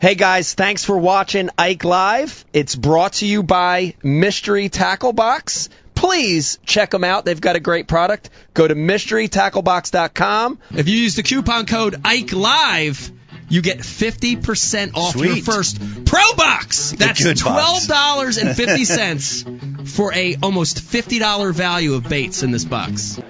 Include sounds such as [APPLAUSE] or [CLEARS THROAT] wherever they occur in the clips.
Hey guys, thanks for watching Ike Live. It's brought to you by Mystery Tackle Box. Please check them out. They've got a great product. Go to mysterytacklebox.com. If you use the coupon code Ike Live, you get 50% off your first Pro Box. That's $12.50 [LAUGHS] for a almost $50 value of baits in this box.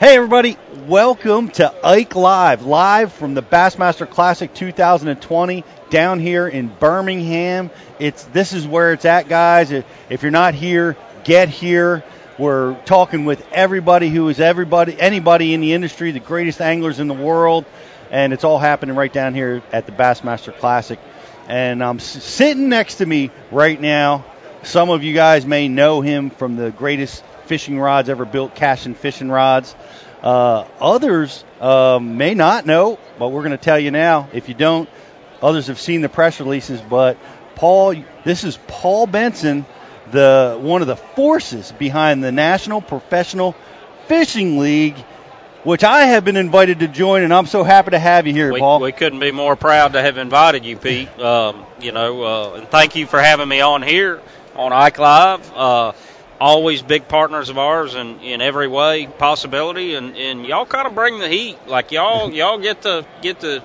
Hey everybody, welcome to Ike Live, live from the Bassmaster Classic 2020 down here in Birmingham. It's this is where it's at, guys. If you're not here, get here. We're talking with everybody who is everybody, anybody in the industry, the greatest anglers in the world, and it's all happening right down here at the Bassmaster Classic. And I'm sitting next to me right now. Some of you guys may know him from the greatest fishing rods ever built, Cashion Fishing Rods. Uh, others um, may not know, but we're going to tell you now. If you don't, others have seen the press releases. But Paul, this is Paul Benson, the one of the forces behind the National Professional Fishing League, which I have been invited to join, and I'm so happy to have you here, we, Paul. we couldn't be more proud to have invited you, Pete. Um, you know, uh, and thank you for having me on here on Ike Live. Always big partners of ours in, in every way possibility, and, and y'all kind of bring the heat. Like y'all [LAUGHS] y'all get the get the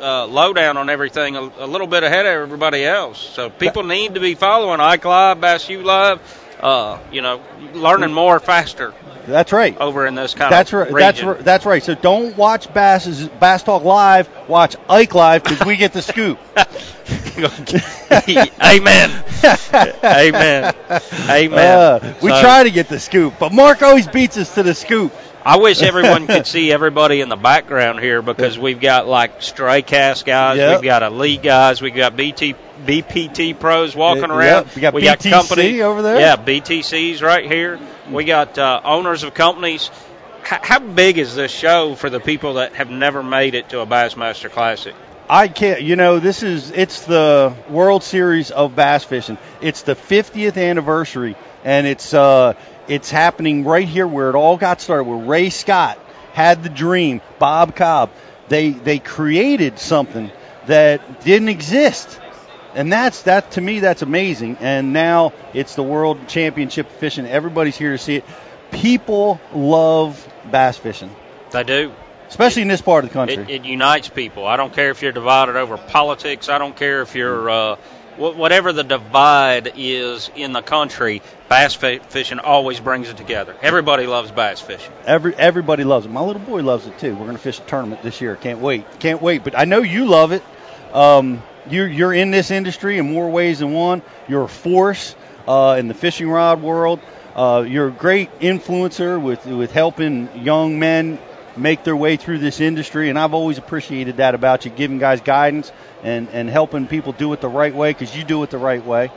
uh, lowdown on everything a, a little bit ahead of everybody else. So people need to be following Ike Live, Bass U Live. Uh, you know, learning more faster That's right. over in this kind That's of right. That's right. That's right. So don't watch Bass's Bass Talk Live. Watch Ike Live because we get the scoop. [LAUGHS] [LAUGHS] Amen. Amen. Amen. Uh, we So, try to get the scoop, but Mark always beats us to the scoop. I wish everyone could see everybody in the background here because we've got like stray cast guys, Yep. we've got elite guys, we've got BT BPT pros walking Yep, around. we got BTC company over there. Yeah, BTCs right here. We got uh, owners of companies. H- how big is this show for the people that have never made it to a Bassmaster Classic? I can't. You know, this is it's the World Series of bass fishing. It's the 50th anniversary, and it's uh, it's happening right here where it all got started. Where Ray Scott had the dream, Bob Cobb. They they created something that didn't exist, and that's that to me that's amazing. And now it's the World Championship fishing. Everybody's here to see it. People love bass fishing, They do. Especially in this part of the country. It, it unites people. I don't care if you're divided over politics. I don't care if you're uh, wh- whatever the divide is in the country. Bass fi- fishing always brings it together. Everybody loves bass fishing. Every everybody loves it. My little boy loves it too. We're going to fish a tournament this year. Can't wait. Can't wait. But I know you love it. Um, you're you're in this industry in more ways than one. You're a force uh, in the fishing rod world. Uh, you're a great influencer with with helping young men make their way through this industry, and I've always appreciated that about you, giving guys guidance and and helping people do it the right way because you do it the right way.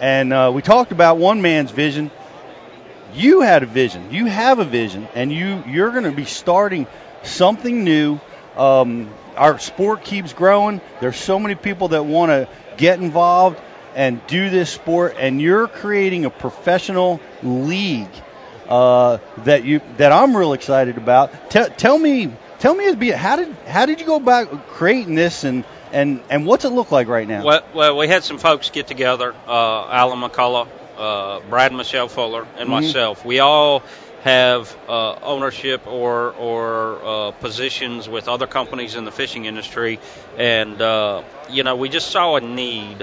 And uh, we talked about one man's vision you had a vision. You have a vision, and you you're going to be starting something new. Um, our sport keeps growing. There's so many people that want to get involved and do this sport, and you're creating a professional league uh, that you that I'm real excited about. Tell tell me tell me how did how did you go about creating this and and and what's it look like right now? Well, well, we had some folks get together. Uh, Alan McCullough, uh, Brad and Michelle Fuller, and Mhm. myself. We all have uh, ownership or or uh, positions with other companies in the fishing industry, and uh, you know we just saw a need.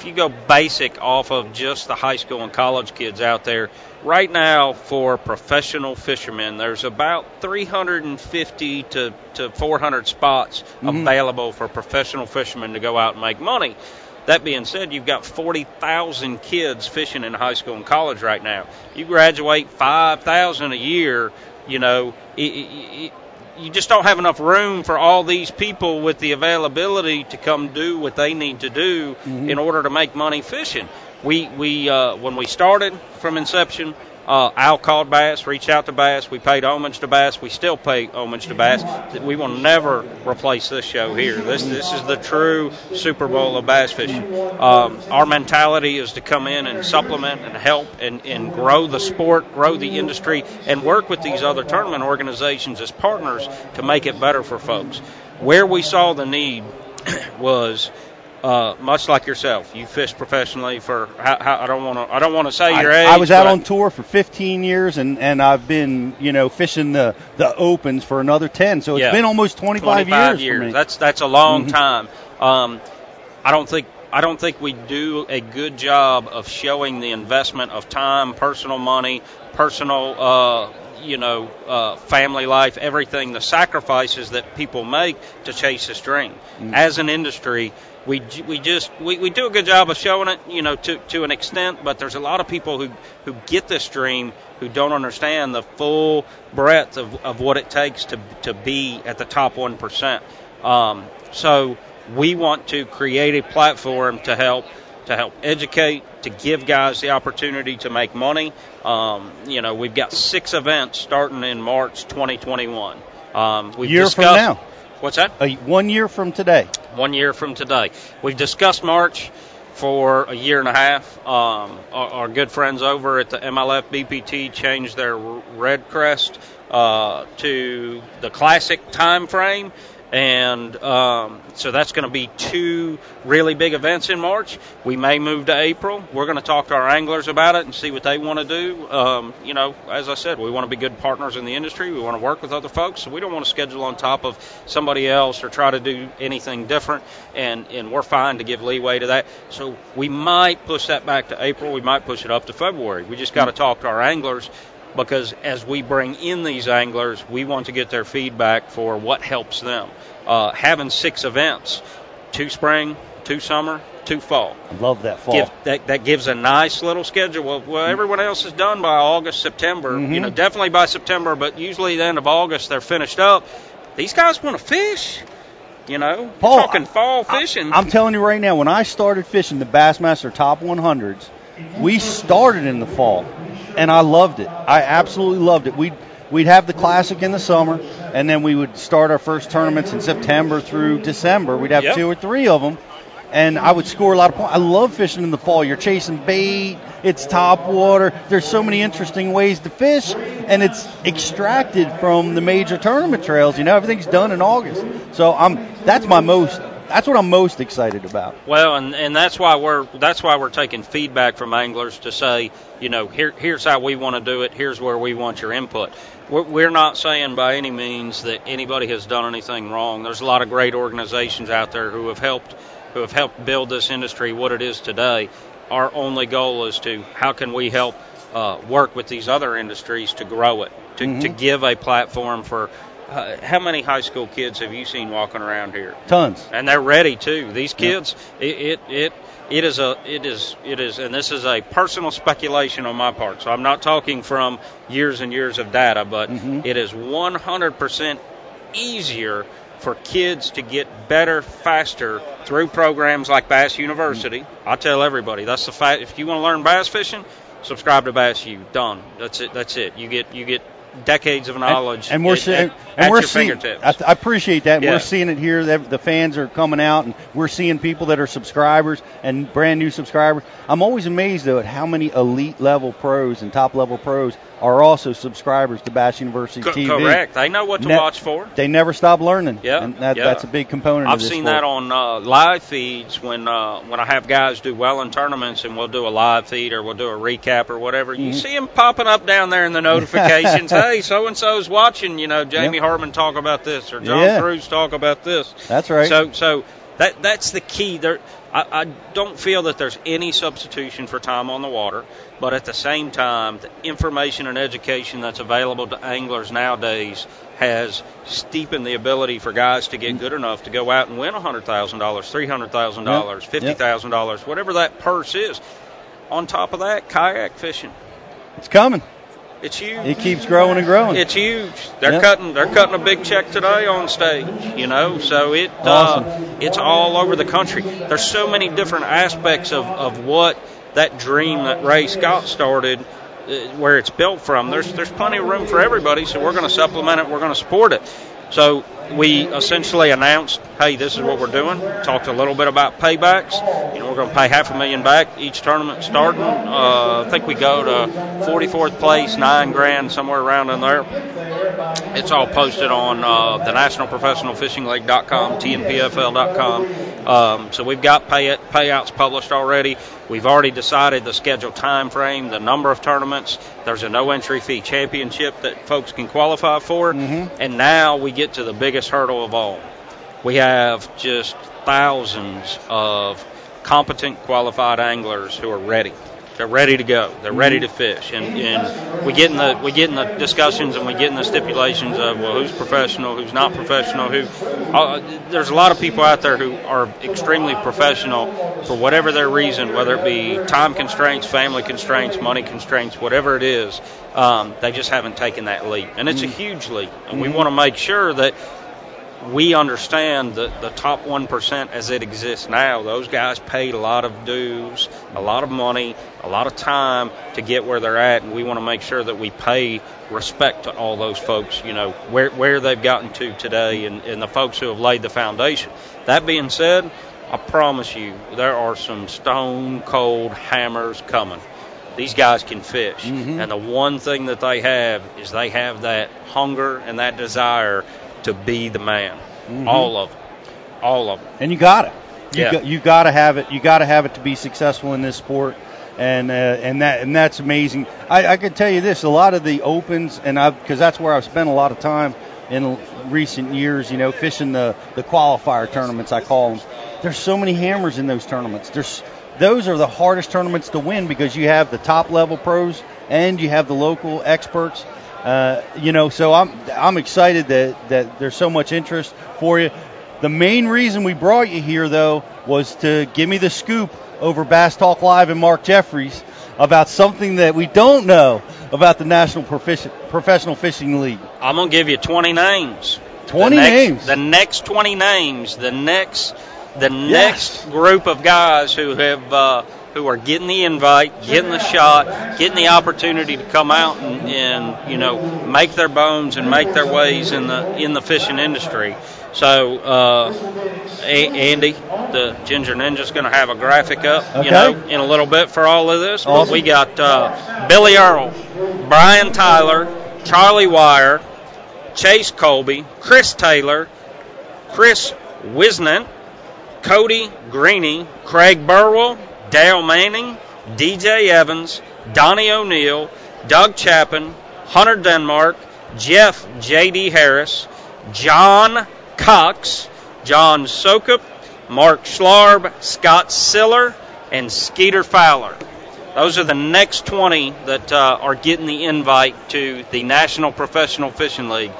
If you go basic off of just the high school and college kids out there, right now for professional fishermen, there's about 350 to, to 400 spots Mhm. available for professional fishermen to go out and make money. That being said, you've got 40,000 kids fishing in high school and college right now. You graduate 5,000 a year, you know, it, it, you just don't have enough room for all these people with the availability to come do what they need to do Mhm. in order to make money fishing. We we uh, when we started from inception, uh, Al called Bass, reached out to Bass. We paid homage to Bass. We still pay homage to Bass. We will never replace this show here. This this is the true Super Bowl of bass fishing. Um, our mentality is to come in and supplement and help and, and grow the sport, grow the industry, and work with these other tournament organizations as partners to make it better for folks. Where we saw the need [CLEARS THROAT] was uh, much like yourself, you fish professionally for. How, how, I don't want to. I don't want to say your I, age. I was out on tour for 15 years, and and I've been you know fishing the the opens for another 10. So it's Yeah. been almost 25, 25 years. for me. That's that's a long Mhm. time. Um, I don't think I don't think we do a good job of showing the investment of time, personal money, personal uh, you know uh, family life, everything, the sacrifices that people make to chase this dream. Mm. As an industry. We, we just we, we do a good job of showing it you know to, to an extent but there's a lot of people who, who get this dream who don't understand the full breadth of, of what it takes to, to be at the top 1%. Um, so we want to create a platform to help to help educate, to give guys the opportunity to make money. Um, you know, we've got six events starting in March 2021. Um, we've Year from now. What's that? Uh, one year from today. one year from today. We've discussed March for a year and a half. Um, our, our good friends over at the MLF BPT changed their REDCREST uh, to the classic time frame. And um, so that's going to be two really big events in March. We may move to April. We're going to talk to our anglers about it and see what they want to do. Um, you know, as I said, we want to be good partners in the industry. We want to work with other folks. So we don't want to schedule on top of somebody else or try to do anything different. And, and we're fine to give leeway to that. So we might push that back to April. We might push it up to February. We just got to talk to our anglers because as we bring in these anglers, we want to get their feedback for what helps them. Uh, having six events, two spring, two summer, two fall, I Love that fall. give, that, that gives a nice little schedule. Well, well, everyone else is done by August, September. Mhm. You know, definitely by September, but usually the end of August they're finished up. These guys want to fish. You know, Paul, talking fall fishing. I, am telling you right now, when I started fishing the Bassmaster Top 100s, we started in the fall, and I loved it. I absolutely loved it. We'd we'd have the classic in the summer, and then we would start our first tournaments in September through December. We'd have Yep. two or three of them, and I would score a lot of points. I love fishing in the fall. You're chasing bait. It's top water. There's so many interesting ways to fish, and it's extracted from the major tournament trails. You know, everything's done in August. So I'm that's my most that's what I'm most excited about. Well, and and that's why we're that's why we're taking feedback from anglers to say, you know, here here's how we want to do it. Here's where we want your input. We're, we're not saying by any means that anybody has done anything wrong. There's a lot of great organizations out there who have helped who have helped build this industry what it is today. Our only goal is to how can we help uh, work with these other industries to grow it, to, to Mhm. give a platform for. How many high school kids have you seen walking around here? Tons. and they're ready too. These kids, it, it it it is a it is it is, and this is a personal speculation on my part. So I'm not talking from years and years of data, but Mhm. it is 100% easier for kids to get better faster through programs like Bass University. I tell everybody that's the fact. If you want to learn bass fishing, subscribe to Bass U. Done. That's it. That's it. You get you get decades of knowledge and, and we're seeing, at, and we're your seeing. fingertips. I, I appreciate that. Yeah. We're seeing it here. The fans are coming out, and we're seeing people that are subscribers and brand new subscribers. I'm always amazed though at how many elite level pros and top level pros are also subscribers to Bass University Co- TV. correct. They know what to Ne- watch for. They never stop learning. Yeah, and that, yeah. that's a big component. I've of this seen sport. that on uh, live feeds when uh, when I have guys do well in tournaments and we'll do a live feed or we'll do a recap or whatever. You Mhm. see them popping up down there in the notifications. [LAUGHS] hey, so and so's watching. You know, Jamie Yep. Hartman talk about this or John Yeah. Crews talk about this. That's right. So so that that's the key. There, I, I don't feel that there's any substitution for time on the water, but at the same time, the information and education that's available to anglers nowadays has steepened the ability for guys to get good enough to go out and win $100,000, $300,000, Yep. Yep. $50,000, whatever that purse is. On top of that, kayak fishing. it's coming. It's huge. It keeps growing and growing. It's huge. They're Yep. cutting. They're cutting a big check today on stage. You know, so it Awesome. uh, it's all over the country. There's so many different aspects of of what that dream that Ray Scott started, uh, where it's built from. There's there's plenty of room for everybody. So we're going to supplement it. We're going to support it. So we essentially announced, hey, this is what we're doing. Talked a little bit about paybacks. You know, we're going to pay half a million back each tournament starting. Uh, I think we go to 44th place, nine grand, somewhere around in there. It's all posted on uh, the National Professional Fishing League.com, TNPFL.com. Um, so we've got pay payouts published already. We've already decided the scheduled time frame, the number of tournaments. There's a no entry fee championship that folks can qualify for. Mm-hmm. And now we get to the biggest hurdle of all. We have just thousands of competent, qualified anglers who are ready. They're ready to go. They're ready to fish, and, and we get in the we get in the discussions and we get in the stipulations of well, who's professional, who's not professional. Who uh, there's a lot of people out there who are extremely professional for whatever their reason, whether it be time constraints, family constraints, money constraints, whatever it is. Um, they just haven't taken that leap, and it's a huge leap, and we want to make sure that we understand that the top 1% as it exists now, those guys paid a lot of dues, a lot of money, a lot of time to get where they're at, and we want to make sure that we pay respect to all those folks, you know, where, where they've gotten to today and, and the folks who have laid the foundation. That being said, I promise you, there are some stone cold hammers coming. These guys can fish. Mhm. And the one thing that they have is they have that hunger and that desire to be the man. Mhm. All of them. All of them. and you got it. You Yeah. got, you got to have it. You got to have it to be successful in this sport, and uh, and that and that's amazing. I, I can tell you this: a lot of the opens, and I because that's where I've spent a lot of time in recent years. You know, fishing the the qualifier tournaments, I call them. There's so many hammers in those tournaments. There's those are the hardest tournaments to win because you have the top level pros and you have the local experts. Uh, you know, so I'm I'm excited that that there's so much interest for you. The main reason we brought you here, though, was to give me the scoop over Bass Talk Live and Mark Jeffries about something that we don't know about the National Profici- Professional Fishing League. I'm gonna give you 20 names. 20 the next, names. The next 20 names. The next, the Yes. next group of guys who have, uh, who are getting the invite, getting the shot, getting the opportunity to come out and, and you know make their bones and make their ways in the in the fishing industry. So, uh, a- Andy, the Ginger Ninja, is going to have a graphic up, Okay. you know, in a little bit for all of this. But we got uh, Billy Earl, Brian Tyler, Charlie Wire, Chase Colby, Chris Taylor, Chris Wisnant, Cody Greeny, Craig Burwell, Dale Manning, DJ Evans, Donnie O'Neill, Doug Chapin, Hunter Denmark, Jeff J.D. Harris, John Cox, John Sokup, Mark Schlarb, Scott Siller, and Skeeter Fowler. Those are the next 20 that uh, are getting the invite to the National Professional Fishing League.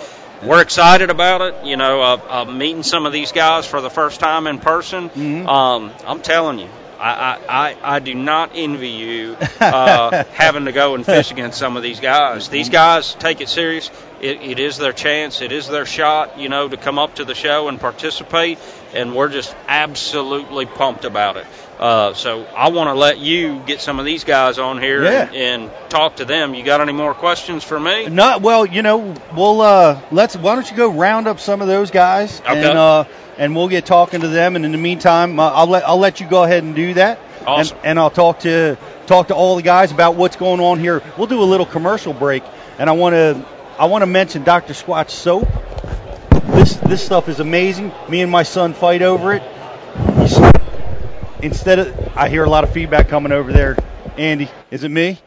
We're excited about it. You know, uh, uh, meeting some of these guys for the first time in person. Mhm. Um, I'm telling you, I, I, I, do not envy you [LAUGHS] uh, having to go and fish against some of these guys. These guys take it serious. It, it is their chance. It is their shot, you know, to come up to the show and participate. And we're just absolutely pumped about it. Uh, so I want to let you get some of these guys on here Yeah. and, and talk to them. You got any more questions for me? Not well, you know, we'll uh, let's. Why don't you go round up some of those guys Okay. and uh, and we'll get talking to them. And in the meantime, uh, I'll let I'll let you go ahead and do that. Awesome. And, and I'll talk to talk to all the guys about what's going on here. We'll do a little commercial break, and I want to I want to mention Dr. Squatch soap. This this stuff is amazing. Me and my son fight over it. Instead of, I hear a lot of feedback coming over there. Andy, is it me?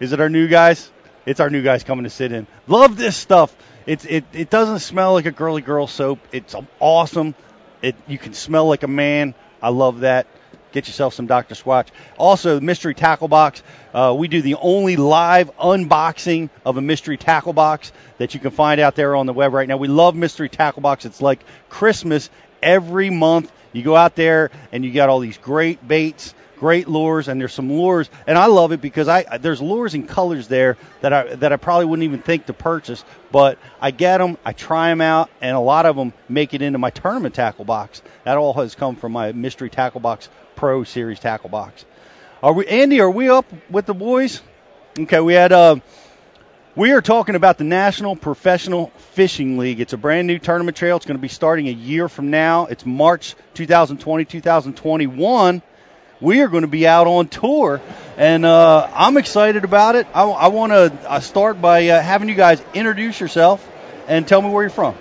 Is it our new guys? It's our new guys coming to sit in. Love this stuff. It's it it doesn't smell like a girly girl soap. It's awesome. It you can smell like a man. I love that. Get yourself some Dr. Squatch. Also, mystery tackle box. Uh, we do the only live unboxing of a mystery tackle box that you can find out there on the web right now. We love mystery tackle box. It's like Christmas every month. You go out there and you got all these great baits, great lures, and there's some lures, and I love it because I there's lures and colors there that I that I probably wouldn't even think to purchase, but I get them, I try them out, and a lot of them make it into my tournament tackle box. That all has come from my mystery tackle box Pro Series tackle box. Are we, Andy? Are we up with the boys? Okay, we had. Uh, we are talking about the National Professional Fishing League. It's a brand new tournament trail. It's going to be starting a year from now. It's March 2020, 2021. We are going to be out on tour, and uh, I'm excited about it. I, I want to uh, start by uh, having you guys introduce yourself and tell me where you're from.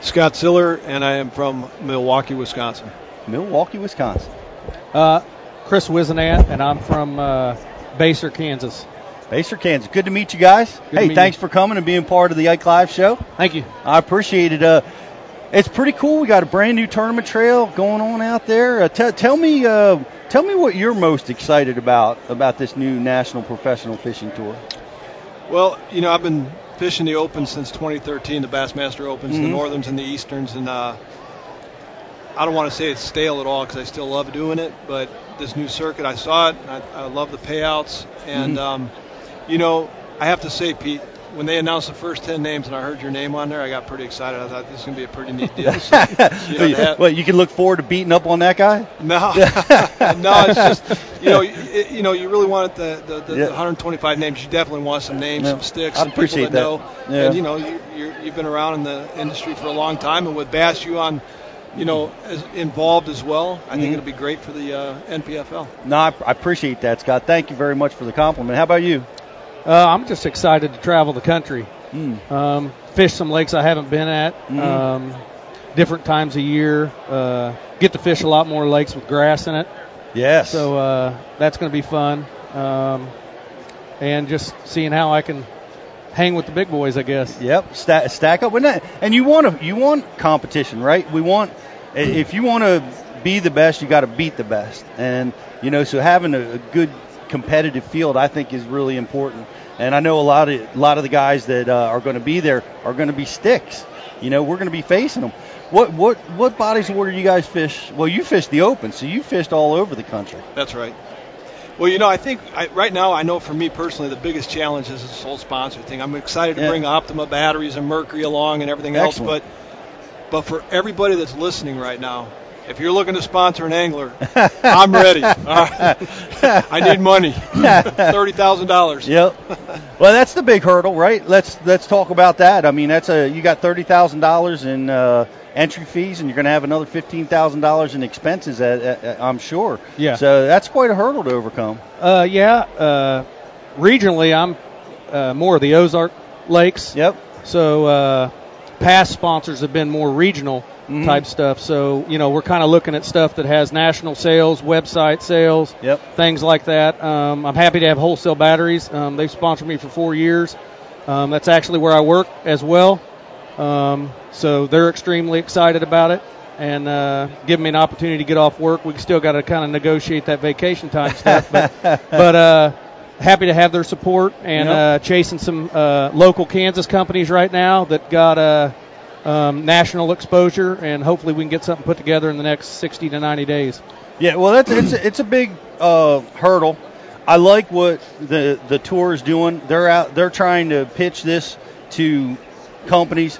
Scott Siller, and I am from Milwaukee, Wisconsin. Milwaukee, Wisconsin. Uh, Chris Wizenant, and I'm from uh, Baser, Kansas. Baser, Kansas. Good to meet you guys. Good hey, thanks you. for coming and being part of the Ike Live show. Thank you. I appreciate it. Uh, it's pretty cool. We got a brand new tournament trail going on out there. Uh, t- tell me, uh, tell me what you're most excited about about this new National Professional Fishing Tour. Well, you know, I've been fishing the Open since 2013, the Bassmaster Opens, Mhm. the Northerns and the Easterns, and uh, I don't want to say it's stale at all because I still love doing it. But this new circuit, I saw it. I, I love the payouts, and Mhm. um, you know, I have to say, Pete, when they announced the first 10 names and I heard your name on there, I got pretty excited. I thought this is going to be a pretty neat deal. [LAUGHS] So, you know, well, you can look forward to beating up on that guy. no, [LAUGHS] no, it's just you know, you, you know, you really want the the, the, Yeah. the 125 names. You definitely want some names, Yeah. some sticks, some people appreciate that, that. know. Yeah. And you know, you, you're, you've been around in the industry for a long time, and with Bass, you on, you know, as involved as well. I think it'll be great for the uh, NPFL. No, I, I appreciate that, Scott. Thank you very much for the compliment. How about you? Uh, I'm just excited to travel the country, Mm. um, fish some lakes I haven't been at, Mhm. um, different times a year. Uh, get to fish a lot more lakes with grass in it, Yes. so uh, that's going to be fun. Um, and just seeing how I can hang with the big boys, I guess. Yep, stack, stack up with that. And you want to you want competition, right? We want if you want to be the best, you got to beat the best. And you know, so having a, a good competitive field, I think, is really important. And I know a lot of a lot of the guys that uh, are going to be there are going to be sticks. You know, we're going to be facing them. What what what bodies of water do you guys fish? Well, you fish the open, so you fished all over the country. That's right. Well, you know, I think I, right now, I know for me personally, the biggest challenge is this whole sponsor thing. I'm excited to Yeah. bring Optima batteries and Mercury along and everything Excellent. else, but but for everybody that's listening right now, if you're looking to sponsor an angler, I'm ready. All right. I need money, [LAUGHS] thirty thousand dollars. Yep. Well, that's the big hurdle, right? Let's let's talk about that. I mean, that's a you got thirty thousand dollars in uh, entry fees, and you're going to have another fifteen thousand dollars in expenses. At, at, at- I'm sure. Yeah. So that's quite a hurdle to overcome. Uh, yeah. Uh, regionally, I'm uh, more of the Ozark Lakes. Yep. So uh, past sponsors have been more regional Mhm. type stuff. So you know we're kind of looking at stuff that has national sales, website sales, Yep. things like that. Um, I'm happy to have wholesale batteries. Um, they've sponsored me for four years. Um, that's actually where I work as well. Um, so they're extremely excited about it and uh, giving me an opportunity to get off work. We still got to kind of negotiate that vacation time stuff, but [LAUGHS] but uh, happy to have their support and Yep. uh, chasing some uh, local Kansas companies right now that got uh, um, national exposure, and hopefully we can get something put together in the next 60 to 90 days. Yeah. Well, that's it's a, it's a big uh, hurdle. I like what the the tour is doing. They're out. They're trying to pitch this to companies.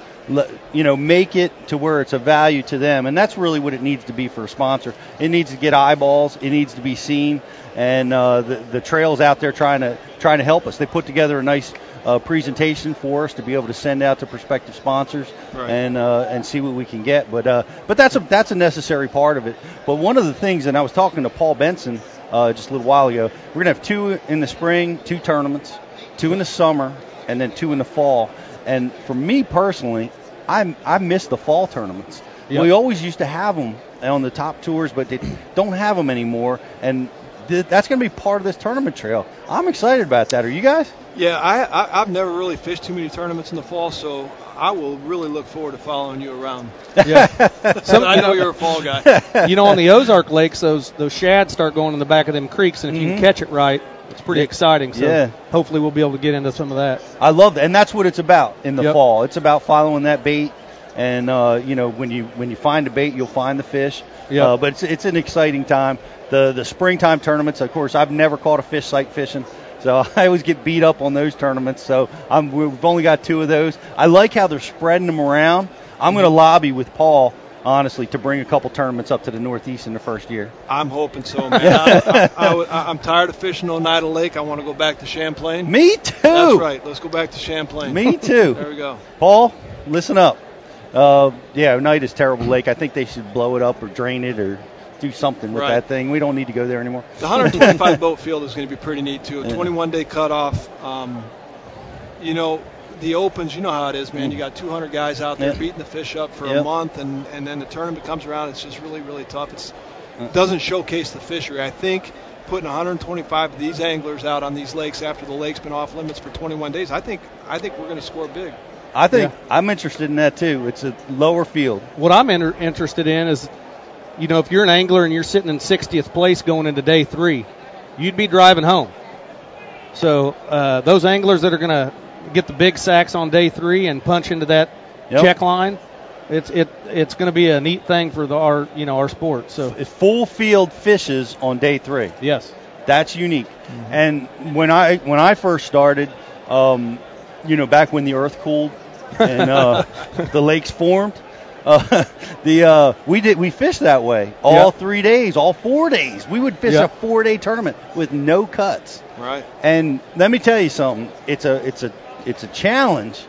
You know, make it to where it's a value to them, and that's really what it needs to be for a sponsor. It needs to get eyeballs. It needs to be seen, and uh, the the trails out there trying to trying to help us. They put together a nice uh, presentation for us to be able to send out to prospective sponsors Right. and uh, and see what we can get. But uh, but that's a that's a necessary part of it. But one of the things, and I was talking to Paul Benson uh, just a little while ago, we're gonna have two in the spring, two tournaments, two in the summer, and then two in the fall. And for me personally, I I miss the fall tournaments. Yep. We always used to have them on the top tours, but they don't have them anymore. And th- that's going to be part of this tournament trail. I'm excited about that. Are you guys? Yeah, I, I I've never really fished too many tournaments in the fall, so I will really look forward to following you around. Yeah. [LAUGHS] Some, I know you're a fall guy. [LAUGHS] you know, on the Ozark Lakes, those those shads start going in the back of them creeks, and if you Mhm. can catch it right, it's pretty Yeah. exciting. So Yeah. hopefully we'll be able to get into some of that. I love that, and that's what it's about in the Yep. fall. It's about following that bait, and uh, you know when you when you find the bait, you'll find the fish. Yep. Uh, but it's it's an exciting time. The the springtime tournaments, of course, I've never caught a fish sight fishing. So [LAUGHS] I always get beat up on those tournaments. So I'm, we've only got two of those. I like how they're spreading them around. I'm going to lobby with Paul, honestly, to bring a couple tournaments up to the Northeast in the first year. I'm hoping so, [LAUGHS] man. I, I, I, am tired of fishing on Oneida Lake. I want to go back to Champlain. Me too. That's right. Let's go back to Champlain. Me too. [LAUGHS] There we go. Paul, listen up. Uh, yeah, Oneida's terrible lake. I think they should blow it up or drain it or do something with Right. that thing. We don't need to go there anymore. The 125 [LAUGHS] boat field is going to be pretty neat too. A 21 day cutoff. Um, you know, the opens, you know how it is, man. You got 200 guys out there Yeah. beating the fish up for Yep. a month, and and then the tournament comes around. It's just really really tough. It's doesn't showcase the fishery. I think putting 125 of these anglers out on these lakes after the lake's been off limits for 21 days, I think I think we're going to score big. I think I'm interested in that too. It's a lower field. What I'm inter- interested in is, you know, if you're an angler and you're sitting in 60th place going into day three, you'd be driving home. So uh, those anglers that are going to get the big sacks on day three and punch into that Yep. check line, it's it it's going to be a neat thing for the our you know our sport. So It's full field fishes on day three. yes, That's unique. And when I when I first started, um, you know, back when the Earth cooled and uh, [LAUGHS] the lakes formed, uh, [LAUGHS] the uh, we did we fished that way all Yeah. three days, all four days. We would fish Yeah. a four day tournament with no cuts. Right. And let me tell you something. It's a it's a it's a challenge,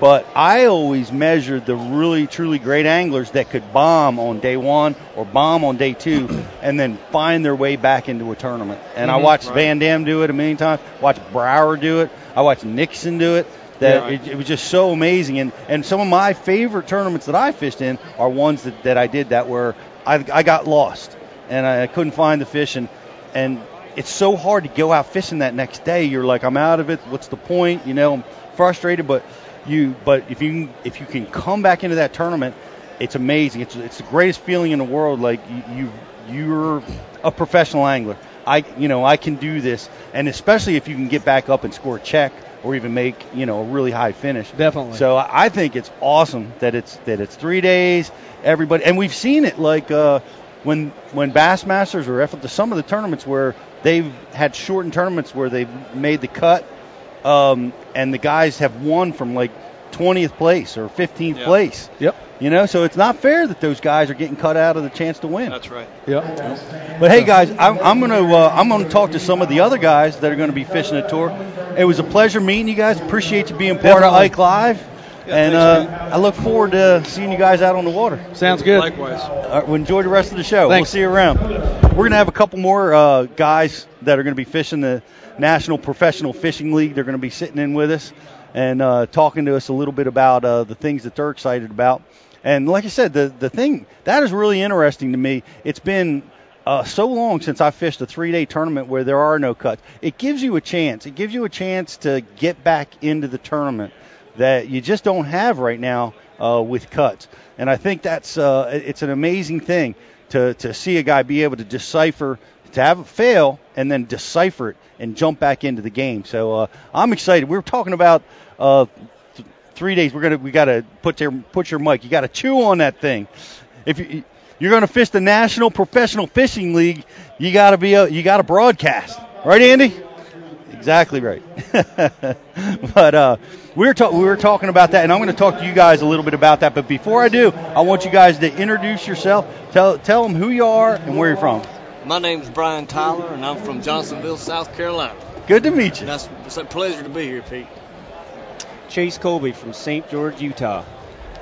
but I always measured the really truly great anglers that could bomb on day one or bomb on day two, [CLEARS THROAT] and then find their way back into a tournament. And I watched Right. Van Dam do it a million times. Watched Brauer do it. I watched Nixon do it. That Yeah. it, it was just so amazing. And and some of my favorite tournaments that I fished in are ones that, that I did that where I I got lost and I couldn't find the fish and and it's so hard to go out fishing that next day. You're like, I'm out of it. What's the point? You know, I'm frustrated, but you, but if you if you can come back into that tournament, it's amazing. It's it's the greatest feeling in the world. Like you, you you're a professional angler. I you know I can do this, and especially if you can get back up and score a check or even make you know a really high finish. Definitely. So I think it's awesome that it's that it's three days. Everybody, and we've seen it like uh, when when Bassmasters or F- some of the tournaments where they've had shortened tournaments where they've made the cut, um, and the guys have won from like 20th place or 15th Yeah. place. Yep. You know, so it's not fair that those guys are getting cut out of the chance to win. That's right. Yep. But hey, guys, I'm, I'm gonna uh, I'm gonna talk to some of the other guys that are gonna be fishing the tour. It was a pleasure meeting you guys. Appreciate you being part of Definitely. Ike Live, Yeah, and thanks, uh, I look forward to seeing you guys out on the water. Sounds good. Likewise. All right, well, enjoy the rest of the show. Thanks. We'll see you around. We're gonna have a couple more uh, guys that are gonna be fishing the National Professional Fishing League. They're gonna be sitting in with us and uh, talking to us a little bit about uh, the things that they're excited about. And like I said, the the thing that is really interesting to me. It's been uh, so long since I fished a three-day tournament where there are no cuts. It gives you a chance. It gives you a chance to get back into the tournament that you just don't have right now uh, with cuts. And I think that's uh, it's an amazing thing to to see a guy be able to decipher, to have it fail, and then decipher it and jump back into the game. So uh, I'm excited. We were talking about. Uh, th- Three days. We're gonna. We gotta put your put your mic. You gotta chew on that thing. If you you're gonna fish the National Professional Fishing League, you gotta be a, you gotta broadcast, right, Andy? Exactly right. [LAUGHS] but uh, we were ta- we were talking about that, and I'm going to talk to you guys a little bit about that. But before I do, I want you guys to introduce yourself. Tell tell them who you are and where you're from. My name's Brian Tyler, and I'm from Johnsonville, South Carolina. Good to meet you. That's it's a pleasure to be here, Pete. Chase Colby from St. George, Utah.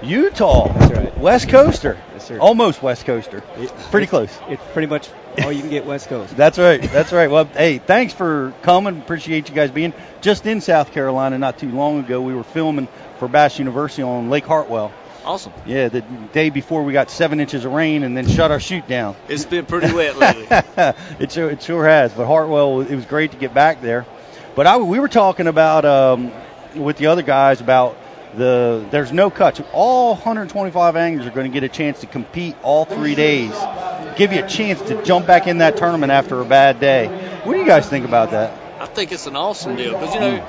Utah, That's right. West Coaster, Yes, sir. almost West Coaster, pretty close. It's pretty much all you can get West Coast. That's right. That's right. Well, hey, thanks for coming. Appreciate you guys being just in South Carolina not too long ago. We were filming for Bass University on Lake Hartwell. Awesome. Yeah, the day before we got seven inches of rain and then shut our chute down. It's been pretty wet lately. [LAUGHS] it sure it sure has. But Hartwell, it was great to get back there. But I, we were talking about um, with the other guys about the there's no cuts. All 125 anglers are going to get a chance to compete all three days. Give you a chance to jump back in that tournament after a bad day. What do you guys think about that? I think it's an awesome deal because you know,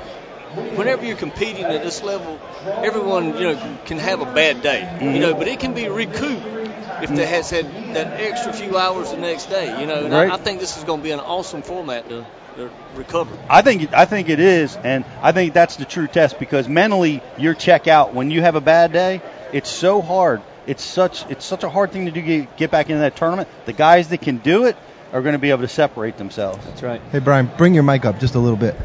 whenever you're competing at this level, everyone you know can have a bad day, you mm-hmm. know, but it can be recouped if they has had that extra few hours the next day, you know. And Right. I, I think this is going to be an awesome format to, to recover. I think I think it is, and I think that's the true test because mentally you're check out when you have a bad day. It's so hard. It's such it's such a hard thing to do get, get back into that tournament. The guys that can do it are going to be able to separate themselves. That's right. Hey Brian, bring your mic up just a little bit.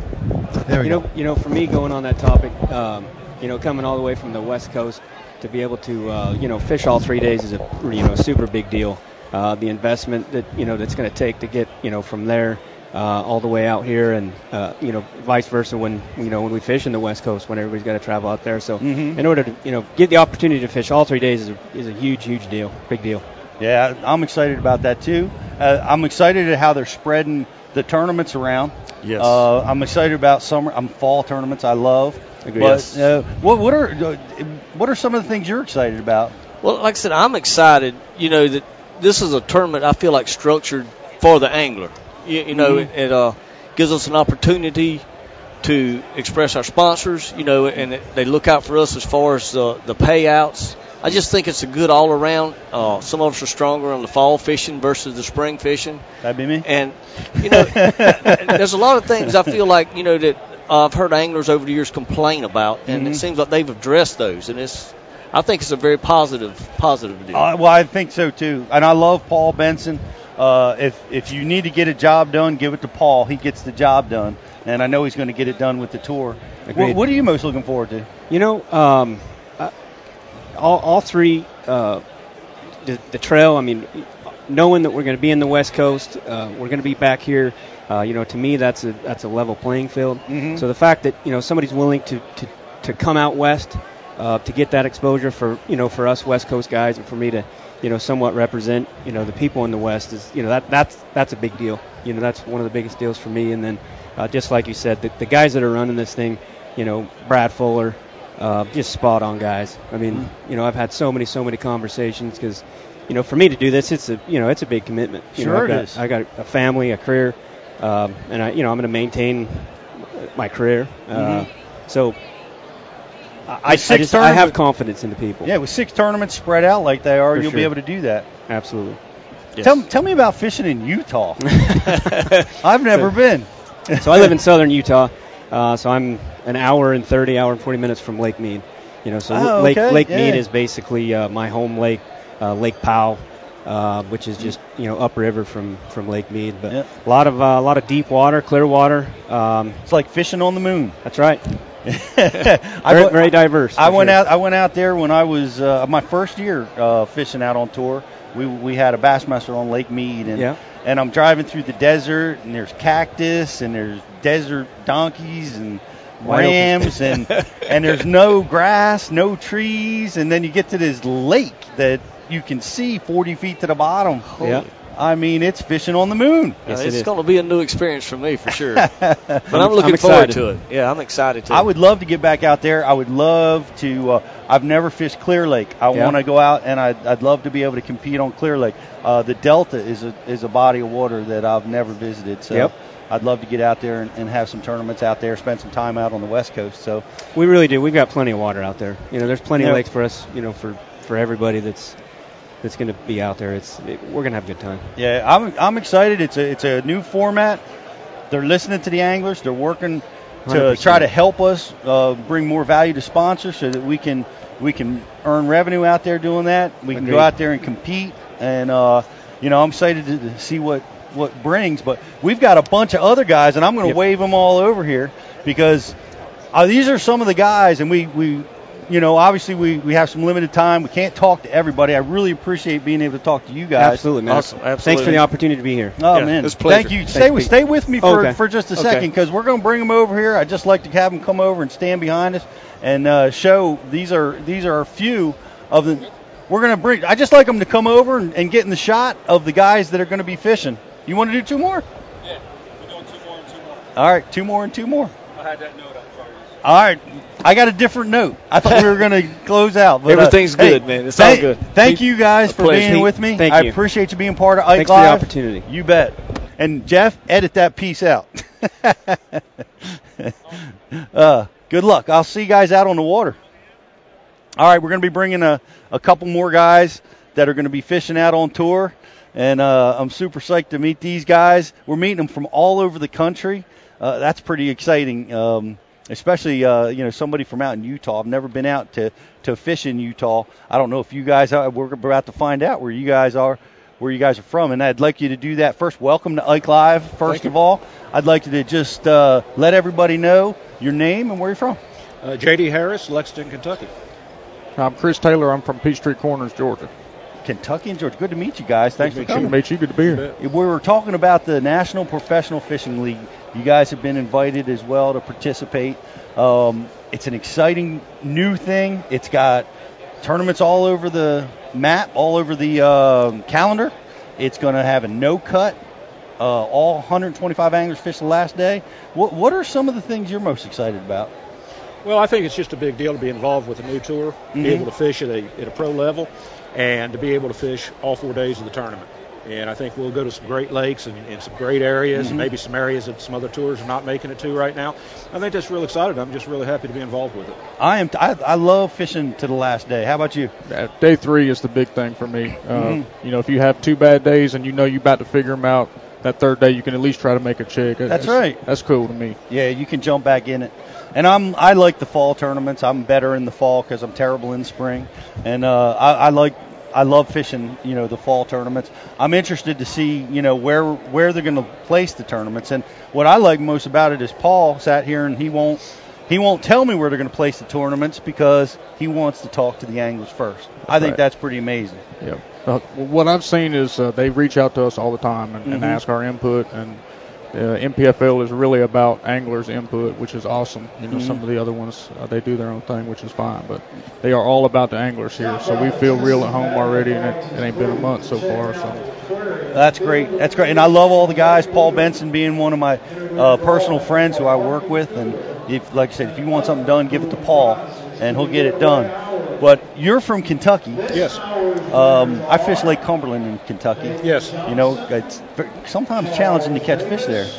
There we You go. know, you know, for me going on that topic, um, you know, coming all the way from the West Coast to be able to, uh, you know, fish all three days is a, you know, super big deal. Uh, the investment that you know that's going to take to get, you know, from there uh, all the way out here, and uh, you know, vice versa when you know when we fish in the West Coast, when everybody's got to travel out there. So, Mhm. in order to you know get the opportunity to fish all three days is a, is a huge, huge deal, big deal. Yeah, I'm excited about that too. Uh, I'm excited at how they're spreading the tournaments around. Yes. Uh, I'm excited about summer. I'm fall tournaments. I love. Agreed. But Yes. uh, what what are uh, what are some of the things you're excited about? Well, like I said, I'm excited. You know that this is a tournament I feel like structured for the angler. You, you know, Mhm. it, it uh, gives us an opportunity to express our sponsors. You know, and it, they look out for us as far as uh, the payouts. I just think it's a good all around. Uh, some of us are stronger on the fall fishing versus the spring fishing. That'd be me. And you know, [LAUGHS] there's a lot of things I feel like you know that I've heard anglers over the years complain about, and Mhm. it seems like they've addressed those, and it's. I think it's a very positive, positive deal. Uh, well, I think so too, and I love Paul Benson. Uh, if if you need to get a job done, give it to Paul. He gets the job done, and I know he's going to get it done with the tour. What, what are you most looking forward to? You know, um, all, all three, uh, the, the trail. I mean, knowing that we're going to be in the West Coast, uh, we're going to be back here. Uh, you know, to me, that's a that's a level playing field. Mhm. So the fact that you know somebody's willing to to, to come out west uh, to get that exposure for you know for us West Coast guys and for me to you know somewhat represent you know the people in the West is you know that that's that's a big deal. You know, that's one of the biggest deals for me. And then uh, just like you said, the, the guys that are running this thing, you know, Brad Fuller, uh, just spot on guys. I mean, Mm-hmm. you know, I've had so many, so many conversations because, you know, for me to do this, it's a, you know, it's a big commitment. You know, Sure I've it got, is. I got a family, a career, um, and I, you know, I'm going to maintain my career. Uh, Mhm. so I, I, just, I have confidence in the people. Yeah, with six tournaments spread out like they are, For you'll be able to do that. Absolutely. Tell, tell me about fishing in Utah. [LAUGHS] I've never been. so I live in southern Utah. Uh, so I'm an hour and 30, hour and 40 minutes from Lake Mead. You know, so Oh, Lake okay, Lake yeah. Mead is basically uh, my home lake, uh, Lake Powell, uh, which is just you know upriver from from Lake Mead. But Yeah. a lot of uh, a lot of deep water, clear water. Um, It's like fishing on the moon. that's right. [LAUGHS] Very, very diverse. I went sure. out. I went out there when I was uh, my first year uh, fishing out on tour. We we had a bassmaster on Lake Mead, and Yeah. and I'm driving through the desert, and there's cactus, and there's desert donkeys, and rams, and [LAUGHS] and there's no grass, no trees, and then you get to this lake that you can see 40 feet to the bottom. Yeah. I mean, it's fishing on the moon. Yes, Uh, it it's is. going to be a new experience for me for sure. [LAUGHS] but I'm, I'm- looking I'm forward to it. Yeah, I'm excited to. I would love to get back out there. I would love to. Uh, I've never fished Clear Lake. I Yeah. want to go out and I'd, I'd love to be able to compete on Clear Lake. Uh, the Delta is a is a body of water that I've never visited. So Yep. I'd love to get out there and, and have some tournaments out there, spend some time out on the West Coast. So We really do. We've got plenty of water out there. You know, there's plenty Yeah. of lakes for us. You know, for for everybody that's that's going to be out there. It's it, we're going to have a good time. yeah, I'm I'm excited. It's a it's a new format. They're listening to the anglers. They're working to 100%. try to help us uh, bring more value to sponsors so that we can we can earn revenue out there doing that. We can go out there and compete, and uh, you know I'm excited to, to see what what brings. But we've got a bunch of other guys, and I'm going to Yep. wave them all over here because uh, these are some of the guys, and we we. You know, obviously we, we have some limited time. We can't talk to everybody. I really appreciate being able to talk to you guys. Absolutely, man. Awesome. Thanks for the opportunity to be here. Oh Yeah, man, it's a pleasure. thank you. Thanks, Stay with Pete. stay with me for, Okay. for just a Okay. second because we're going to bring them over here. I would just like to have them come over and stand behind us and uh, show these are these are a few of the. We're going to bring. I just like them to come over and, and get in the shot of the guys that are going to be fishing. You want to do two more? Yeah, we're doing two more and two more. All right, two more and two more. I had that note. I'm sorry. All right, I got a different note. I thought we were going [LAUGHS] to close out. But, uh, Everything's hey, good, man. It's all good. Thank you guys for pleasure. being with me. Thank I you. appreciate you being part of Ike Thanks for the opportunity. You bet. And Jeff, edit that piece out. [LAUGHS] [LAUGHS] uh, good luck. I'll see you guys out on the water. All right, we're going to be bringing a, a couple more guys that are going to be fishing out on tour. And uh, I'm super psyched to meet these guys. We're meeting them from all over the country. Uh, that's pretty exciting, um, especially uh, you know somebody from out in Utah. I've never been out to to fish in Utah. I don't know if you guys are. We're about to find out where you guys are, where you guys are from, and I'd like you to do that first. Welcome to Ike Live. First of all, I'd like you to just uh, let everybody know your name and where you're from. Uh, J.D. Harris, Lexington, Kentucky. I'm Chris Taylor. I'm from Peachtree Corners, Georgia. Kentucky and Georgia. Good to meet you guys. Thanks for Good to coming. meet you. Good to be here. We were talking about the National Professional Fishing League. You guys have been invited as well to participate. Um, it's an exciting new thing. It's got tournaments all over the map, all over the um calendar. It's going to have a no cut. Uh, all 125 anglers fish the last day. What What are some of the things you're most excited about? Well, I think it's just a big deal to be involved with a new tour, be Mhm. able to fish at a at a pro level, and to be able to fish all four days of the tournament. And I think we'll go to some great lakes and, and some great areas, Mhm. and maybe some areas that some other tours are not making it to right now. I think that's real exciting. I'm just really happy to be involved with it. I am. I, I love fishing to the last day. How about you? Uh, Day three is the big thing for me. Uh, Mhm. You know, if you have two bad days and you know you're about to figure them out, that third day you can at least try to make a check. That's right. That's cool to me. Yeah, you can jump back in it. And I'm I like the fall tournaments. I'm better in the fall because I'm terrible in spring. And uh, I, I like I love fishing. You know the fall tournaments. I'm interested to see you know where where they're going to place the tournaments. And what I like most about it is Paul sat here and he won't he won't tell me where they're going to place the tournaments because he wants to talk to the anglers first. I think right. that's pretty amazing. Yep. Uh, what I've seen is uh, they reach out to us all the time and, and Mhm. ask our input, and uh, NPFL is really about anglers' input, which is awesome. You know, some Mhm. of the other ones uh, they do their own thing, which is fine, but they are all about the anglers here. So we feel real at home already, and it, it ain't been a month so far. So That's great. That's great. And I love all the guys. Paul Benson being one of my uh, personal friends who I work with. And if, like I said, if you want something done, give it to Paul, and he'll get it done. But you're from Kentucky. Yes. Um, I fish Lake Cumberland in Kentucky. Yes. You know, it's sometimes challenging to catch fish there.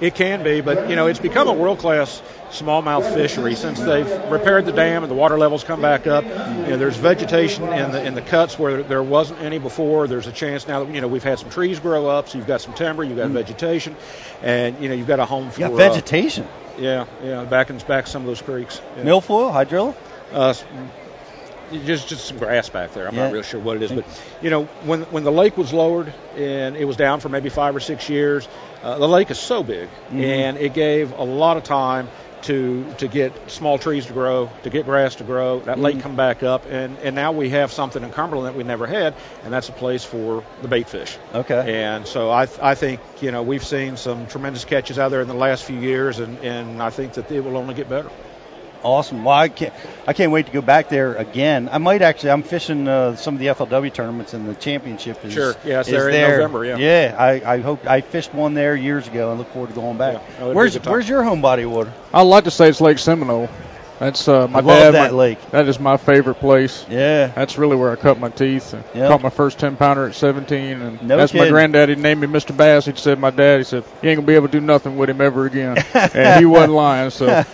It can be, but you know it's become a world-class smallmouth fishery since they've repaired the dam and the water levels come back up. You know, there's vegetation in the in the cuts where there wasn't any before. There's a chance now that you know we've had some trees grow up, so you've got some timber, you've got vegetation, and you know you've got a home for You got uh, vegetation. yeah, yeah, back and back some of those creeks. Yeah. Milfoil, hydrilla. Uh, just just some grass back there. I'm Yeah. not real sure what it is, but you know when when the lake was lowered and it was down for maybe five or six years, uh, the lake is so big Mhm. and it gave a lot of time to to get small trees to grow, to get grass to grow, that lake Mhm. come back up, and and now we have something in Cumberland that we never had, and that's a place for the bait fish. Okay. And so I I think you know we've seen some tremendous catches out there in the last few years, and and I think that it will only get better. Awesome. Well, I can't. I can't wait to go back there again. I might actually. I'm fishing uh, some of the FLW tournaments, and the championship is Sure. Yeah, it's is there in. November, yeah. Yeah. I, I hope I fished one there years ago, and look forward to going back. Yeah, that would be a where's. Where's your home body of water? I'd like to say it's Lake Seminole. That's uh, my I love dad. that my- lake. That is my favorite place. Yeah. That's really where I cut my teeth. Yep. Caught my first 10 pounder at 17, and No that's my kidding. granddaddy named me Mr. Bass. He said my dad. He said you ain't gonna be able to do nothing with him ever again, [LAUGHS] and he wasn't lying. So uh,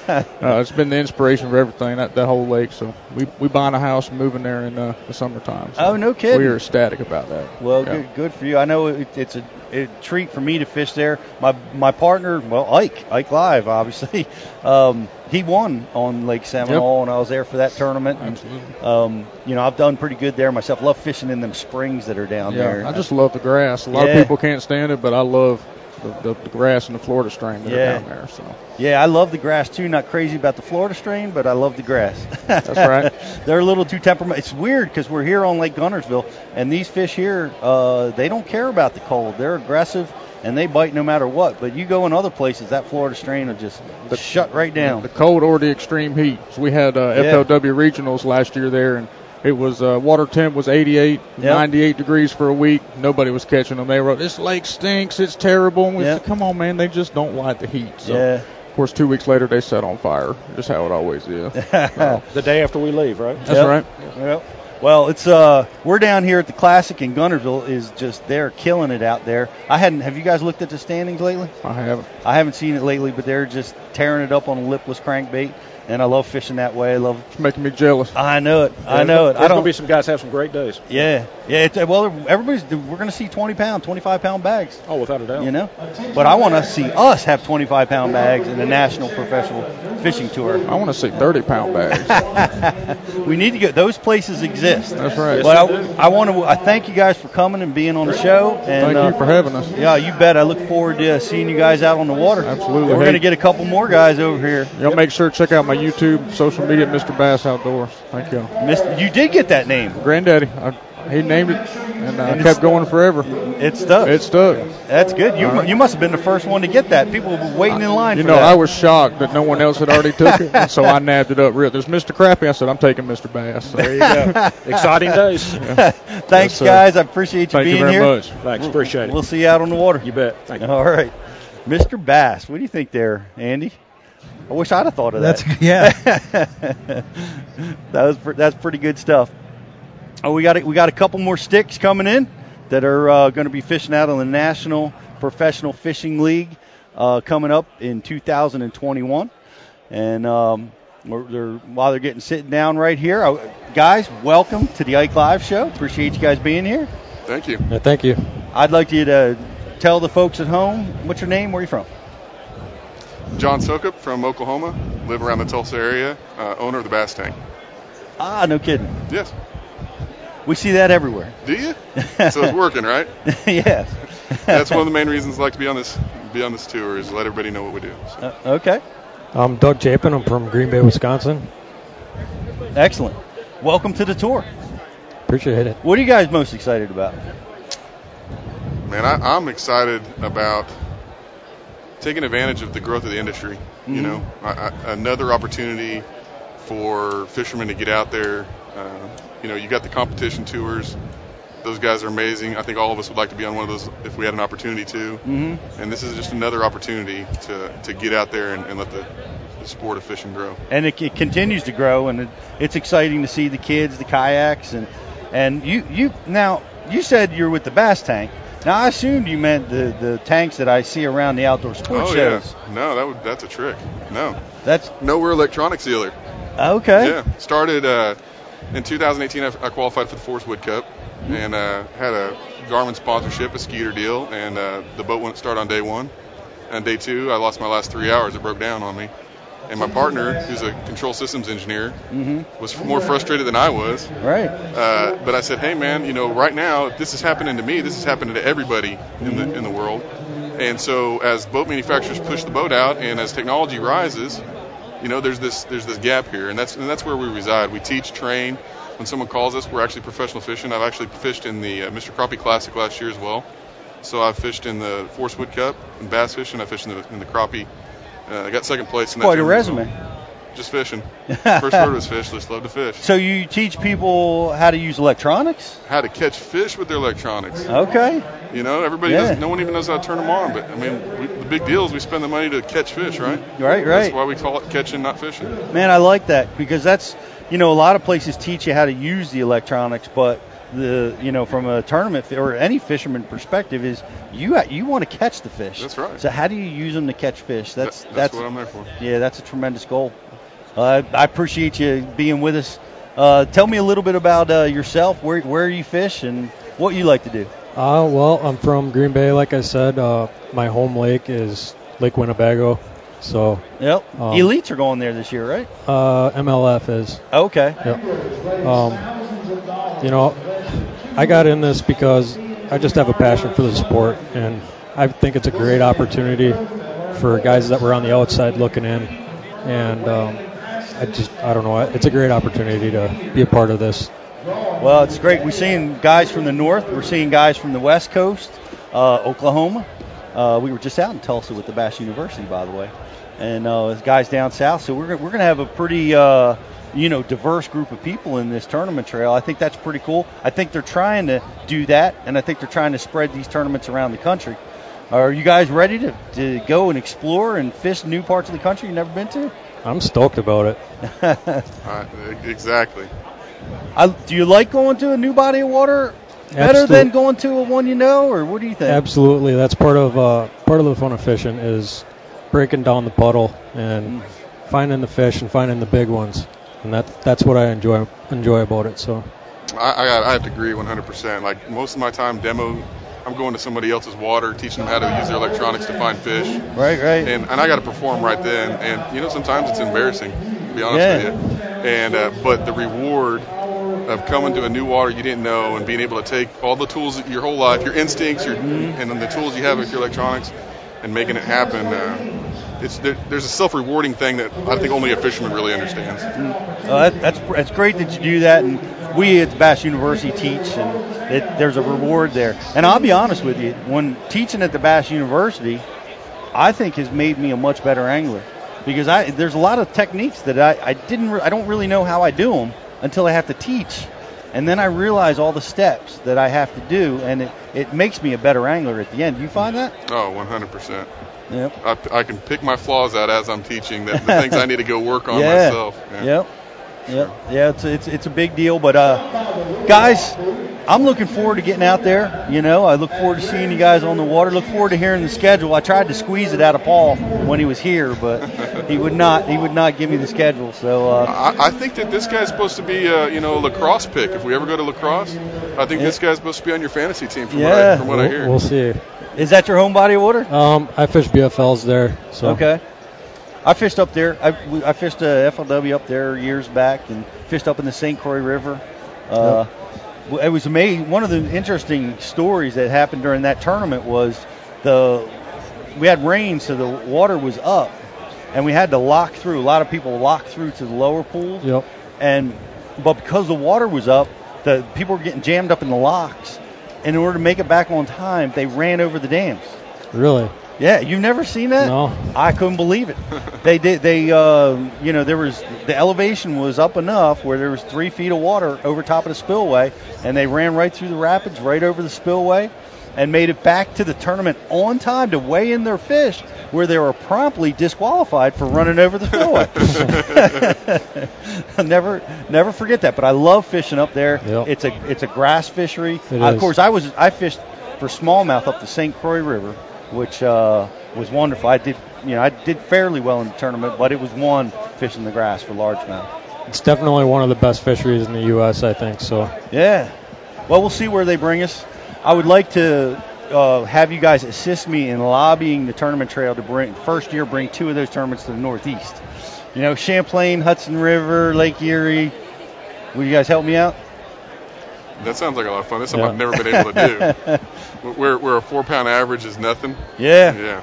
it's been the inspiration for everything that that whole lake. So we we buying a house and moving there in uh, the summertime. So Oh, no kidding. We are ecstatic about that. Well, Yeah. good, good for you. I know it, it's a, a treat for me to fish there. My my partner, well, Ike, Ike Live, obviously, [LAUGHS] um, he won on Lake Seminole, and I was there for that tournament. And, Absolutely. um, you know, I've done pretty good there myself. Love fishing in them springs that are down Yeah, there. I just love the grass. A lot Yeah. of people can't stand it, but I love the, the, the grass and the Florida strain that Yeah. are down there. So Yeah, I love the grass too. Not crazy about the Florida strain, but I love the grass. That's right. [LAUGHS] They're a little too temperament. It's weird because we're here on Lake Guntersville, and these fish here, uh, they don't care about the cold. They're aggressive and they bite no matter what. But you go in other places, that Florida strain will just shut right down. the cold or the extreme heat. So we had uh, Yeah. FLW regionals last year there, and it was uh, water temp was 88, Yep. 98 degrees for a week. Nobody was catching them. They wrote, "This lake stinks. It's terrible." And we Yep. said, "Come on, man. They just don't like the heat." So, Yeah. Of course, two weeks later they set on fire. Just how it always is. [LAUGHS] So, The day after we leave, right? that's Yep. right. Yep. Well, it's uh, we're down here at the Classic in Guntersville. Is just they're killing it out there. I hadn't. Have you guys looked at the standings lately? I haven't. I haven't seen it lately, but they're just tearing it up on a lipless crankbait, and I love fishing that way. I love. It's making me jealous. I know it. I know it. There's I gonna don't. be some guys have some great days. yeah, yeah. It's, well, everybody's. We're going to see 20 pound, 25 pound bags. Oh, without a doubt. You know, but I want to see us have 25 pound bags in the national professional fishing tour. I want to see 30 pound bags. [LAUGHS] we need to get those places exist. That's right. But I, I want to. I thank you guys for coming and being on the show. And, Thank uh, you for having us. Yeah, you bet. I look forward to seeing you guys out on the water. Absolutely. We're Hey. going to get a couple more guys over here. Y'all make sure to check out my YouTube, social media, Mr. Bass Outdoors. Thank you. Mr. You did get that name. Granddaddy. I, he named it, and And kept going forever. It stuck. It stuck. That's good. You All right. you must have been the first one to get that. People were waiting in line You for know, that. I was shocked that no one else had already took it, so I [LAUGHS] nabbed it up real. There's Mr. Crappie. I said, I'm taking Mr. Bass. So. There you go. [LAUGHS] Exciting days. [LAUGHS] Thanks, Yes, guys. I appreciate you Thank you being very here. much. Thanks. Appreciate it. We'll see you out on the water. You bet. Thank you. All right, Mr. Bass. What do you think there, Andy? I wish I'd have thought of That's that. yeah. [LAUGHS] that was that's pretty good stuff. Oh, we got a, we got a couple more sticks coming in that are uh, going to be fishing out on the National Professional Fishing League uh, coming up in 2021. And um, we're, they're, while they're getting sitting down right here, I, guys, welcome to the Ike Live Show. Appreciate you guys being here. Thank you. thank you. I'd like you to tell the folks at home what's your name, where are you from. John Sokup from Oklahoma. Live around the Tulsa area. Uh, owner of the Bass Tank. Ah, no kidding. Yes. We see that everywhere. Do you? [LAUGHS] so it's working, right? [LAUGHS] yes. That's one of the main reasons I like to be on this be on this tour is let everybody know what we do. So. Uh, okay. I'm Doug Chapin. I'm from Green Bay, Wisconsin. Excellent. Welcome to the tour. Appreciate it. What are you guys most excited about? Man, I, I'm excited about taking advantage of the growth of the industry. You Mhm. know, I, I, another opportunity for fishermen to get out there. Uh, you know, you got the competition tours. Those guys are amazing. I think all of us would like to be on one of those if we had an opportunity to. Mm-hmm. And this is just another opportunity to, to get out there and, and let the, the sport of fishing grow. And it, it continues to grow, and it, it's exciting to see the kids, the kayaks, and and you you now you said you're with the bass tank. Now I assumed you meant the, the tanks that I see around the outdoor sports oh shows. yeah, no, that would that's a trick. No, that's no, we're electronic sealer. Okay. Yeah, started uh, in 2018. I, I qualified for the Forrest Wood Cup and uh, had a Garmin sponsorship, a Skeeter deal, and uh, the boat wouldn't start on day one. And day two, I lost my last three hours. It broke down on me. And my partner, who's a control systems engineer, Mm-hmm. was more frustrated than I was. Right. Uh, but I said, hey man, you know, right now, if this is happening to me, this is happening to everybody in the in the world. And so as boat manufacturers push the boat out, and as technology rises, you know, there's this there's this gap here, and that's and that's where we reside. We teach, train. When someone calls us, we're actually professional fishing. I've actually fished in the uh, Mr. Crappie Classic last year as well. So I've fished in the Forrest Wood Cup and bass fishing. I fished in the, in the crappie. Uh, I got second place in that. Quite a resume. Just fishing. [LAUGHS] First word was fish. Just love to fish. So you teach people how to use electronics? How to catch fish with their electronics. Okay. You know, everybody Yeah. doesn't. No one even knows how to turn them on. But I mean, we, the big deal is we spend the money to catch fish, right? Right, right. That's why we call it catching, not fishing. Man, I like that because that's you know a lot of places teach you how to use the electronics, but the you know from a tournament or any fisherman perspective is you you want to catch the fish. That's right. So how do you use them to catch fish? That's That- that's what I'm there for. Yeah, that's a tremendous goal. Uh, I appreciate you being with us. Uh, tell me a little bit about uh, yourself, where where you fish, and what you like to do. Uh, well, I'm from Green Bay, like I said. Uh, my home lake is Lake Winnebago. So, Yep. Um, Elites are going there this year, right? uh, MLF is. Okay. Yep. Um, you know, I got in this because I just have a passion for the sport, and I think it's a great opportunity for guys that were on the outside looking in. And um, I just, I don't know, it's a great opportunity to be a part of this. Well, it's great. We're seeing guys from the north. We're seeing guys from the west coast, uh, Oklahoma. Uh, we were just out in Tulsa with the Bass University, by the way, and uh, guys down south. So we're we're going to have a pretty uh, you know diverse group of people in this tournament trail. I think that's pretty cool. I think they're trying to do that, and I think they're trying to spread these tournaments around the country. Are you guys ready to, to go and explore and fish new parts of the country you've never been to? I'm stoked about it. [LAUGHS] Uh, exactly. I, do you like going to a new body of water better Absolute- than going to a one you know, or what do you think? Absolutely, that's part of uh, part of the fun of fishing is breaking down the puddle and finding the fish and finding the big ones, and that that's what I enjoy enjoy about it. So. I, I, I have to agree 100%. Like most of my time demo, I'm going to somebody else's water, teaching them how to use their electronics to find fish. Right, right. And, and I got to perform right then. And you know, sometimes it's embarrassing, to be honest Yeah. with you. And uh, but the reward of coming to a new water you didn't know and being able to take all the tools your whole life, your instincts, your and then the tools you have with your electronics, and making it happen. Uh, it's there, there's a self-rewarding thing that I think only a fisherman really understands. Uh, that, that's that's great that you do that, and we at Bass University teach, and it, there's a reward there. And I'll be honest with you, when teaching at the Bass University, I think has made me a much better angler because I there's a lot of techniques that I, I didn't re- I don't really know how I do them until I have to teach, and then I realize all the steps that I have to do, and it, it makes me a better angler at the end. Do you find that? Oh, 100%. Yep. I, I can pick my flaws out as I'm teaching, the, the things I need to go work on [LAUGHS] yeah. myself. Yeah. Yep. Yep. Yeah, it's it's it's a big deal, but uh, guys, I'm looking forward to getting out there. You know, I look forward to seeing you guys on the water. Look forward to hearing the schedule. I tried to squeeze it out of Paul when he was here, but he would not. He would not give me the schedule. So uh, I, I think that this guy's supposed to be, uh, you know, a La Crosse pick. If we ever go to La Crosse, I think Yeah. this guy's supposed to be on your fantasy team. From Yeah. what I, from what I We'll, hear. we'll see. is that your home body of water? Um, I fish BFLs there. So Okay. I fished up there. I, I fished a FLW up there years back, and fished up in the St. Croix River. Uh, w- It was amazing. One of the interesting stories that happened during that tournament was the we had rain, so the water was up, and we had to lock through. A lot of people locked through to the lower pools, Yep. and but because the water was up, the people were getting jammed up in the locks. And in order to make it back on time, they ran over the dams. Really? Yeah, you've never seen that? No. I couldn't believe it. [LAUGHS] they did. They, uh, you know, there was the elevation was up enough where there was three feet of water over top of the spillway, and they ran right through the rapids, right over the spillway, and made it back to the tournament on time to weigh in their fish, where they were promptly disqualified for running over the spillway. I'll [LAUGHS] [LAUGHS] never, never forget that. But I love fishing up there. Yep. It's a, it's a grass fishery. It of is. course, I was, I fished for smallmouth up the St. Croix River, which uh, was wonderful. I did, you know, I did fairly well in the tournament, but it was one fishing the grass for largemouth. It's definitely one of the best fisheries in the U.S. I think so. Yeah. Well, we'll see where they bring us. I would like to uh, have you guys assist me in lobbying the tournament trail to bring first year bring two of those tournaments to the Northeast. You know, Champlain, Hudson River, Lake Erie. Will you guys help me out? That sounds like a lot of fun. That's something Yeah. I've never been able to do. [LAUGHS] where, where a four pound average is nothing. Yeah. Yeah.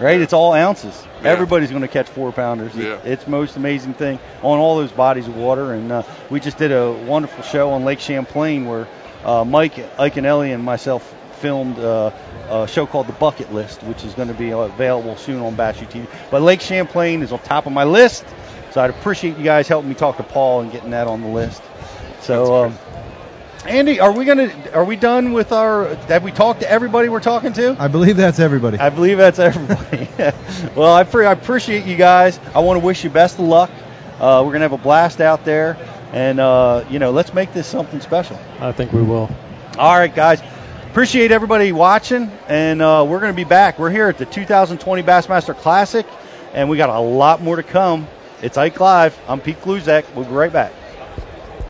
Right? It's all ounces. Yeah. Everybody's going to catch four pounders. It- Yeah. It's most amazing thing on all those bodies of water. And uh, we just did a wonderful show on Lake Champlain where uh, Mike Iaconelli and Ellie and myself filmed uh, a show called The Bucket List, which is going to be available soon on BassU TV. But Lake Champlain is on top of my list. So I'd appreciate you guys helping me talk to Paul and getting that on the list. So, um, Andy, are we gonna? Are we done with our? Have we talked to everybody we're talking to? I believe that's everybody. I believe that's everybody. [LAUGHS] well, I, pre- I appreciate you guys. I want to wish you best of luck. Uh, we're gonna have a blast out there, and uh, you know, let's make this something special. I think we will. All right, guys. Appreciate everybody watching, and uh, we're going to be back. We're here at the 2020 Bassmaster Classic, and we got a lot more to come. It's Ike Live. I'm Pete Gluszek. We'll be right back.